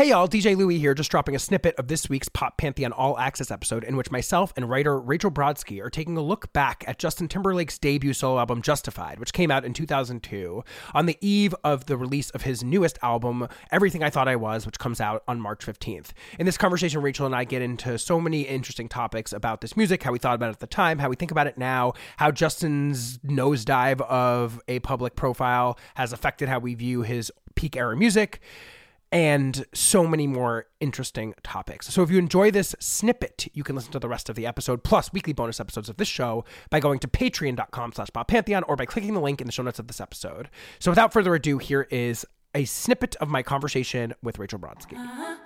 Hey y'all, DJ Louie here, just dropping a snippet of this week's Pop Pantheon All Access episode in which myself and writer Rachel Brodsky are taking a look back at Justin Timberlake's debut solo album Justified, which came out in 2002 on the eve of the release of his newest album, Everything I Thought I Was, which comes out on March 15th. In this conversation, Rachel and I get into so many interesting topics about this music, how we thought about it at the time, how we think about it now, how Justin's nosedive of a public profile has affected how we view his peak era music and so many more interesting topics. So if you enjoy this snippet, you can listen to the rest of the episode plus weekly bonus episodes of this show by going to patreon.com slash Pantheon or by clicking the link in the show notes of this episode. So without further ado, here is a snippet of my conversation with Rachel Brodsky. Uh-huh.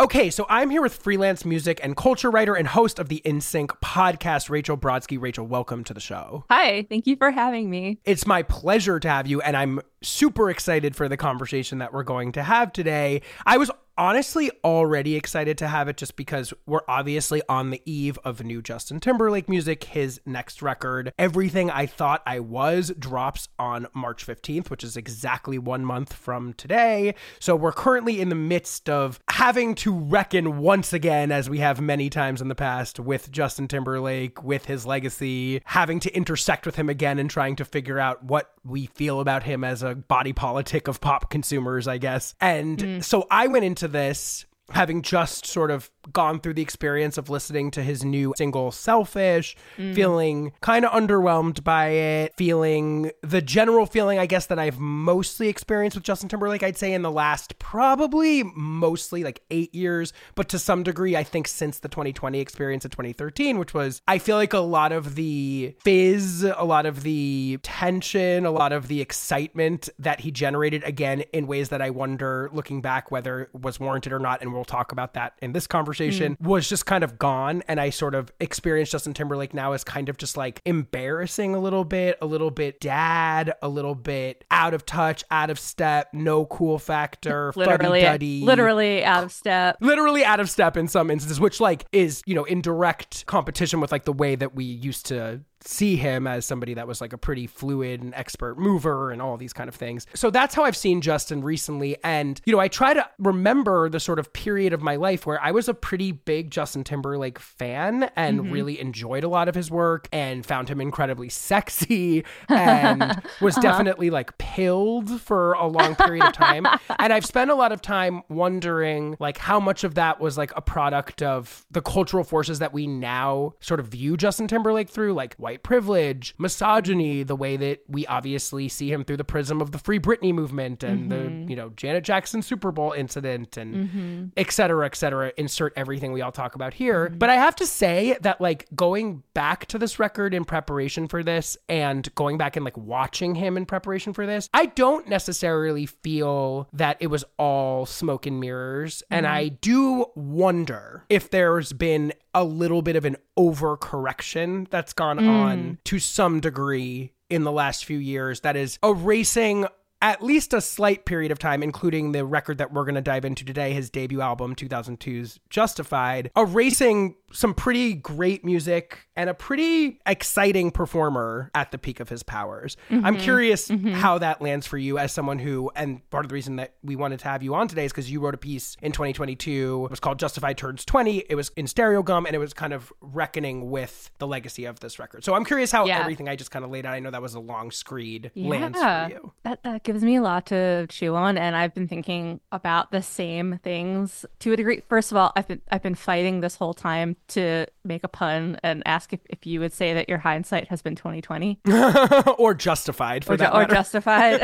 Okay, so I'm here with freelance music and culture writer and host of the InSync podcast, Rachel Brodsky. Rachel, welcome to the show. Hi, thank you for having me. It's my pleasure to have you, and I'm super excited for the conversation that we're going to have today. I was honestly already excited to have it just because we're obviously on the eve of new Justin Timberlake music. His next record, Everything I Thought I Was, drops on March 15th, which is exactly one month from today. So we're currently in the midst of having to reckon once again, as we have many times in the past, with Justin Timberlake, with his legacy, having to intersect with him again and trying to figure out what we feel about him as a body politic of pop consumers, I guess. And mm. so I went into this having just sort of gone through the experience of listening to his new single Selfish, mm. feeling kind of underwhelmed by it, feeling the general feeling, I guess, that I've mostly experienced with Justin Timberlake, I'd say in the last probably mostly like eight years, but to some degree, I think since the 2020 experience of 2013, which was, I feel like a lot of the fizz, a lot of the tension, a lot of the excitement that he generated again in ways that I wonder, looking back, whether was warranted or not. And we'll talk about that in this conversation, mm. was just kind of gone. And I sort of experienced Justin Timberlake now as kind of just like embarrassing a little bit, a little bit dad, a little bit out of touch, out of step, no cool factor, literally, literally out of step, literally out of step in some instances, which like is, you know, in direct competition with like the way that we used to see him as somebody that was like a pretty fluid and expert mover and all these kind of things. So that's how I've seen Justin recently. And, you know, I try to remember the sort of period of my life where I was a pretty big Justin Timberlake fan and mm-hmm. really enjoyed a lot of his work and found him incredibly sexy and was uh-huh. definitely like pilled for a long period of time. and I've spent a lot of time wondering like how much of that was like a product of the cultural forces that we now sort of view Justin Timberlake through, like white privilege, misogyny, the way that we obviously see him through the prism of the Free Britney movement and mm-hmm. the, you know, Janet Jackson Super Bowl incident and mm-hmm. et cetera, et cetera. Insert everything we all talk about here. Mm-hmm. But I have to say that, like, going back to this record in preparation for this and going back and like watching him in preparation for this, I don't necessarily feel that it was all smoke and mirrors. And mm-hmm. I do wonder if there's been a little bit of an overcorrection that's gone mm. on Mm. to some degree in the last few years that is erasing at least a slight period of time, including the record that we're going to dive into today, his debut album, 2002's Justified, erasing some pretty great music and a pretty exciting performer at the peak of his powers. Mm-hmm. I'm curious mm-hmm. how that lands for you as someone who, and part of the reason that we wanted to have you on today is because you wrote a piece in 2022. It was called Justified Turns 20. It was in Stereogum and it was kind of reckoning with the legacy of this record. So I'm curious how yeah. everything I just kind of laid out, I know that was a long screed, yeah. lands for you. That, that gives me a lot to chew on. And I've been thinking about the same things to a degree. First of all, I've been, I've been fighting this whole time to make a pun and ask if, if you would say that your hindsight has been 2020 or justified for or, that or justified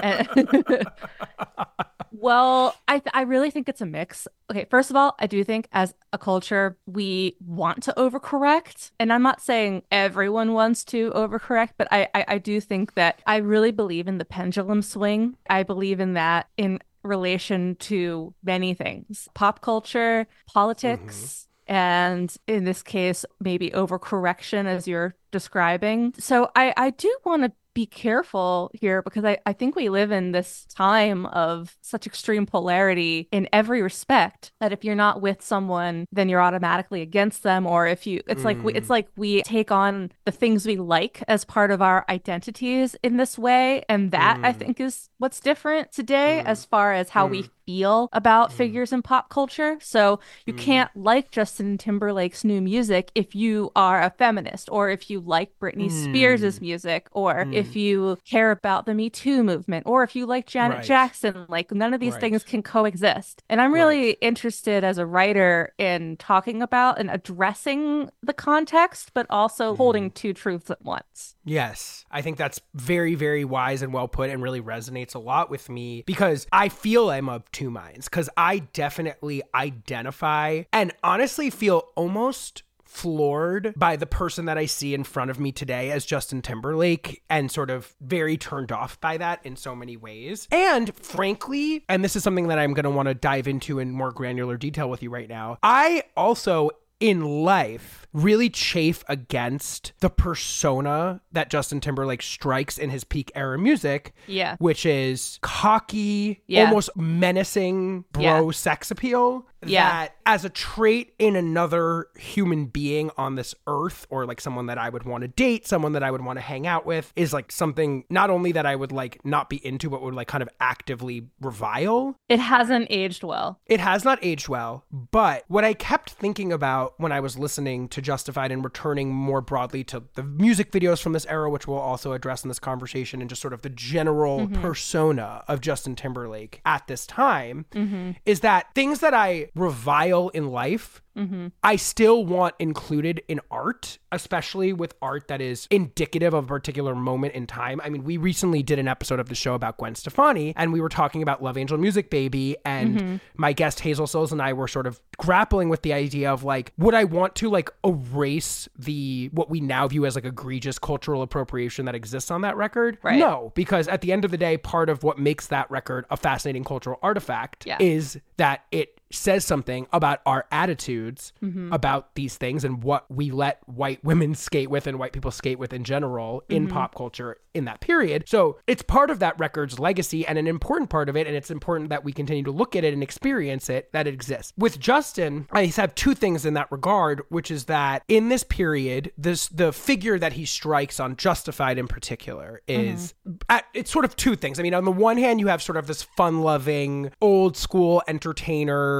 well i th- i really think it's a mix. Okay first of all i do think as a culture we want to overcorrect and i'm not saying everyone wants to overcorrect but I, I i do think that i really believe in the pendulum swing. I believe in that in relation to many things pop culture politics mm-hmm. and in this case maybe overcorrection as you're describing. So i i do want to be careful here because I, I think we live in this time of such extreme polarity in every respect that if you're not with someone, then you're automatically against them. Or if you, it's mm. like we, it's mm. like we take on the things we like as part of our identities in this way, and that mm. I think is what's different today mm. as far as how we mm. Feel about mm. figures in pop culture. So you mm. can't like Justin Timberlake's new music if you are a feminist or if you like Britney mm. Spears' music or if you care about the Me Too movement or if you like Janet Right. Jackson. Like none of these Right. things can coexist. And I'm really interested as a writer in talking about and addressing the context, but also holding two truths at once. Yes, I think that's very, very wise and well put and really resonates a lot with me because I feel I'm of two minds because I definitely identify and honestly feel almost floored by the person that I see in front of me today as Justin Timberlake and sort of very turned off by that in so many ways. And frankly, and this is something that I'm going to want to dive into in more granular detail with you right now, I also in life really chafe against the persona that Justin Timberlake strikes in his peak era music, Yeah. which is cocky, Yeah. almost menacing bro Yeah. sex appeal. Yeah. That as a trait in another human being on this earth, or like someone that I would want to date, someone that I would want to hang out with, is like something not only that I would like not be into, but would like kind of actively revile. It hasn't aged well. It has not aged well, but what I kept thinking about when I was listening to Justified and returning more broadly to the music videos from this era, which we'll also address in this conversation, and just sort of the general mm-hmm. persona of Justin Timberlake at this time, mm-hmm. is that things that I revile in life. Mm-hmm. I still want included in art, especially with art that is indicative of a particular moment in time. I mean, we recently did an episode of the show about Gwen Stefani, and we were talking about Love Angel Music Baby, and mm-hmm. my guest Hazel Cills and I were sort of grappling with the idea of like, would I want to like erase the what we now view as like egregious cultural appropriation that exists on that record? Right. No, because at the end of the day, part of what makes that record a fascinating cultural artifact Yeah. is that it says something about our attitudes Mm-hmm. about these things and what we let white women skate with and white people skate with in general in Mm-hmm. pop culture in that period. So it's part of that record's legacy and an important part of it. And it's important that we continue to look at it and experience it that it exists. With Justin, I have two things in that regard, which is that in this period, this the figure that he strikes on Justified in particular is at, it's sort of two things. I mean, on the one hand, you have sort of this fun-loving, old school entertainer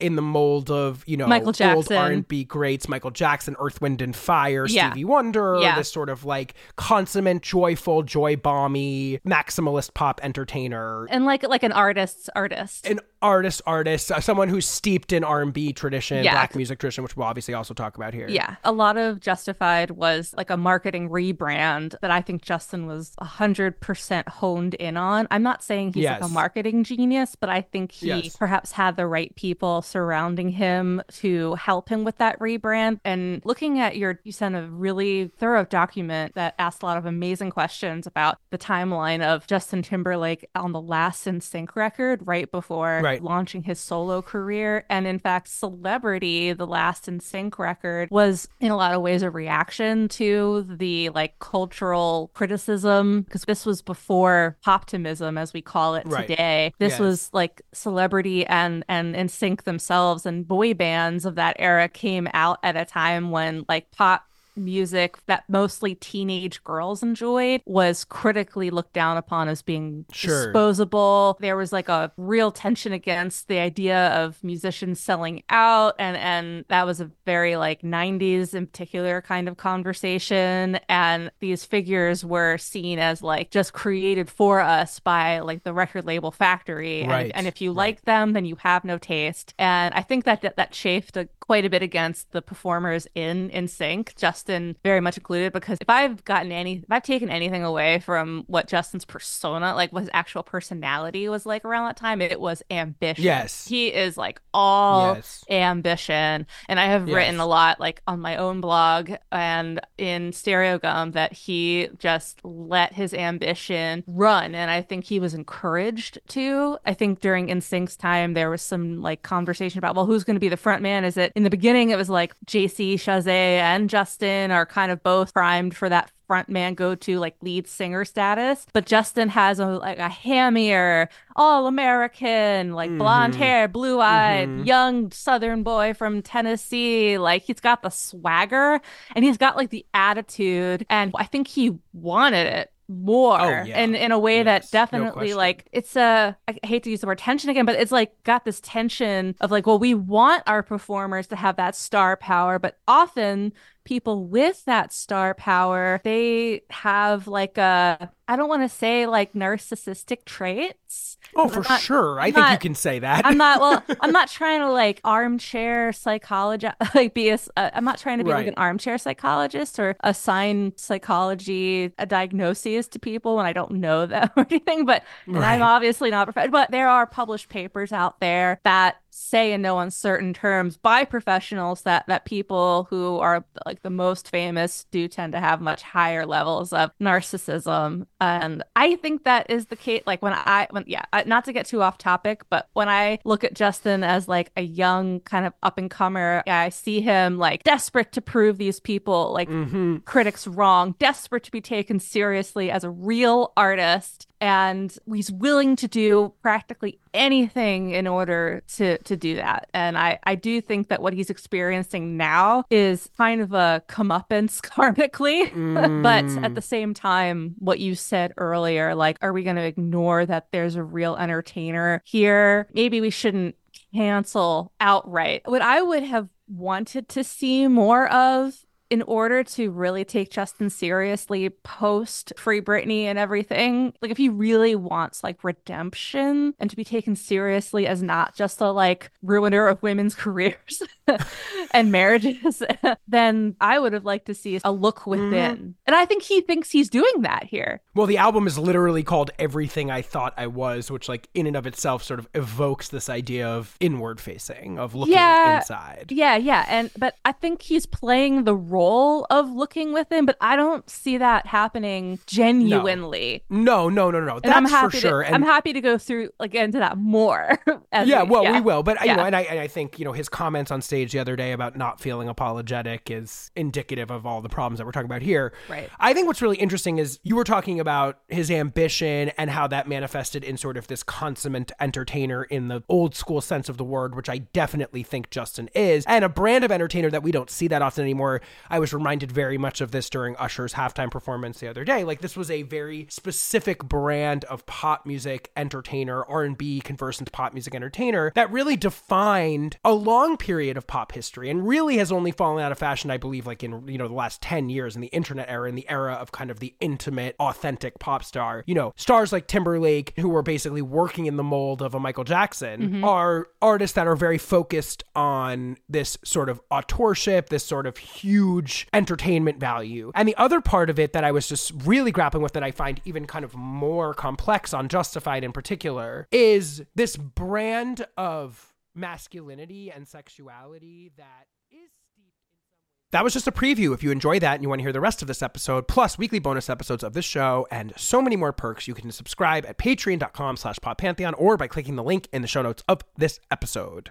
in the mold of you know Michael old Jackson. R and B greats, Michael Jackson, Earth, Wind and Fire, Yeah. Stevie Wonder, Yeah. this sort of like consummate, joyful, joy bomby, maximalist pop entertainer. And like like an artist's artist. An artist, artist, uh, someone who's steeped in R and B tradition, Yeah. black music tradition, which we'll obviously also talk about here. Yeah. A lot of Justified was like a marketing rebrand that I think Justin was 100% honed in on. I'm not saying he's like a marketing genius, but I think he Yes. perhaps had the right people surrounding him to help him with that rebrand. And looking at your, you sent a really thorough document that asked a lot of amazing questions about the timeline of Justin Timberlake on the last NSYNC record right before Right. Launching his solo career. And in fact, Celebrity, the last NSYNC record, was in a lot of ways a reaction to the like cultural criticism because this was before poptimism, as we call it Right. today. This Yes. was like Celebrity and and NSYNC themselves and boy bands of that era came out at a time when like pop music that mostly teenage girls enjoyed was critically looked down upon as being Sure. disposable. There was like a real tension against the idea of musicians selling out and and that was a very like 90s in particular kind of conversation and these figures were seen as like just created for us by like the record label factory and, Right. and if you like them then you have no taste and I think that that, that chafed a, quite a bit against the performers in NSYNC Justin very much included because if I've gotten any if I've taken anything away from what Justin's persona like what his actual personality was like around that time it was ambition Yes. he is like all Yes. ambition and I have Yes. written a lot like on my own blog and in Stereogum that he just let his ambition run and I think he was encouraged to. I think during NSYNC's time there was some like conversation about well who's going to be the front man is it in the beginning it was like JC Chasez and Justin are kind of both primed for that front man go to like lead singer status. But Justin has a like a hammier all American like blonde mm-hmm. hair blue eyed mm-hmm. young southern boy from Tennessee. Like he's got the swagger and he's got like the attitude and I think he wanted it more Oh, yeah. and in a way Yes, that definitely question. like it's a I hate to use the word tension again, but it's like got this tension of like, well, we want our performers to have that star power, but often people with that star power, they have like a I don't want to say like narcissistic traits. Oh, for not- sure. I I'm think you can say that. I'm not well. I'm not trying to like armchair psychologist, like be a. uh, I'm not trying to be like an armchair psychologist or assign psychology a diagnoses to people when I don't know them or anything. But and I'm obviously not. But there are published papers out there that say in no uncertain terms by professionals that that people who are like the most famous do tend to have much higher levels of narcissism. And i think that is the case like when i when yeah not to get too off topic but when i look at justin as like a young kind of up and comer i see him like desperate to prove these people like hmm critics wrong, desperate to be taken seriously as a real artist, and he's willing to do practically anything in order to to do that. And I I do think that what he's experiencing now is kind of a comeuppance karmically. But at the mm. same time, what you said earlier, like, are we going to ignore that there's a real entertainer here? Maybe we shouldn't cancel outright. What I would have wanted to see more of in order to really take Justin seriously post Free Britney and everything, like if he really wants like redemption and to be taken seriously as not just a like ruiner of women's careers and marriages, then I would have liked to see a look within. Mm-hmm. And I think he thinks he's doing that here. Well, the album is literally called Everything I Thought I Was, which, like, in and of itself sort of evokes this idea of inward facing, of looking Yeah. inside. Yeah, yeah. And but I think he's playing the role of looking within, but I don't see that happening genuinely. No, no, no, no. And That's I'm happy for sure. To, and I'm happy to go through like into that more. yeah, well, yeah. we will. But you know, and I and I think you know his comments on stage the other day about not feeling apologetic is indicative of all the problems that we're talking about here. Right. I think what's really interesting is you were talking about his ambition and how that manifested in sort of this consummate entertainer in the old school sense of the word, which I definitely think Justin is, and a brand of entertainer that we don't see that often anymore. I was reminded very much of this during Usher's halftime performance the other day. Like this was a very specific brand of pop music entertainer, R&B conversant pop music entertainer that really defined a long period of pop history and really has only fallen out of fashion I believe like in you know the last 10 years in the internet era in the era of kind of the intimate authentic pop star. You know, stars like Timberlake who were basically working in the mold of a Michael Jackson mm-hmm. are artists that are very focused on this sort of authorship, this sort of huge entertainment value. And the other part of it that I was just really grappling with that I find even kind of more complex on Justified in particular is this brand of masculinity and sexuality that is steeped in some. That was just a preview. If you enjoy that and you want to hear the rest of this episode, plus weekly bonus episodes of this show and so many more perks, you can subscribe at patreon.com slash poppantheon or by clicking the link in the show notes of this episode.